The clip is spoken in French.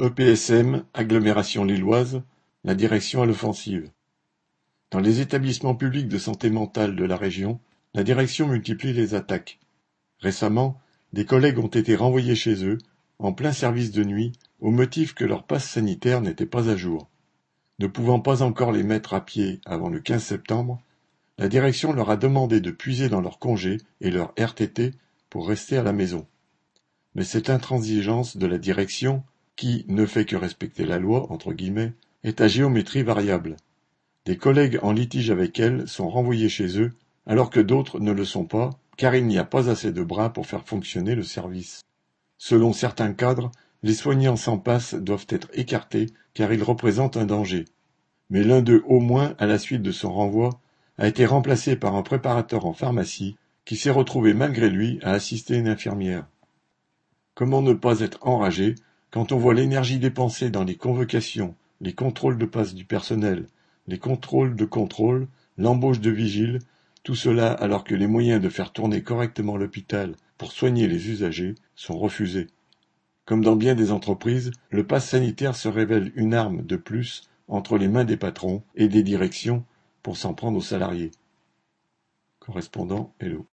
EPSM Agglomération lilloise, la direction à l'offensive. Dans les établissements publics de santé mentale de la région, la direction multiplie les attaques. Récemment, des collègues ont été renvoyés chez eux, en plein service de nuit, au motif que leur passe sanitaire n'était pas à jour. Ne pouvant pas encore les mettre à pied avant le 15 septembre, la direction leur a demandé de puiser dans leurs congés et leur RTT pour rester à la maison. Mais cette intransigeance de la direction qui ne fait que respecter la loi, entre guillemets, est à géométrie variable. Des collègues en litige avec elle sont renvoyés chez eux, alors que d'autres ne le sont pas, car il n'y a pas assez de bras pour faire fonctionner le service. Selon certains cadres, les soignants sans passe doivent être écartés car ils représentent un danger. Mais l'un d'eux au moins, à la suite de son renvoi, a été remplacé par un préparateur en pharmacie qui s'est retrouvé malgré lui à assister une infirmière. Comment ne pas être enragé quand on voit l'énergie dépensée dans les convocations, les contrôles de passe du personnel, les contrôles de contrôle, l'embauche de vigiles, tout cela alors que les moyens de faire tourner correctement l'hôpital pour soigner les usagers sont refusés. Comme dans bien des entreprises, le pass sanitaire se révèle une arme de plus entre les mains des patrons et des directions pour s'en prendre aux salariés. Correspondant Hello.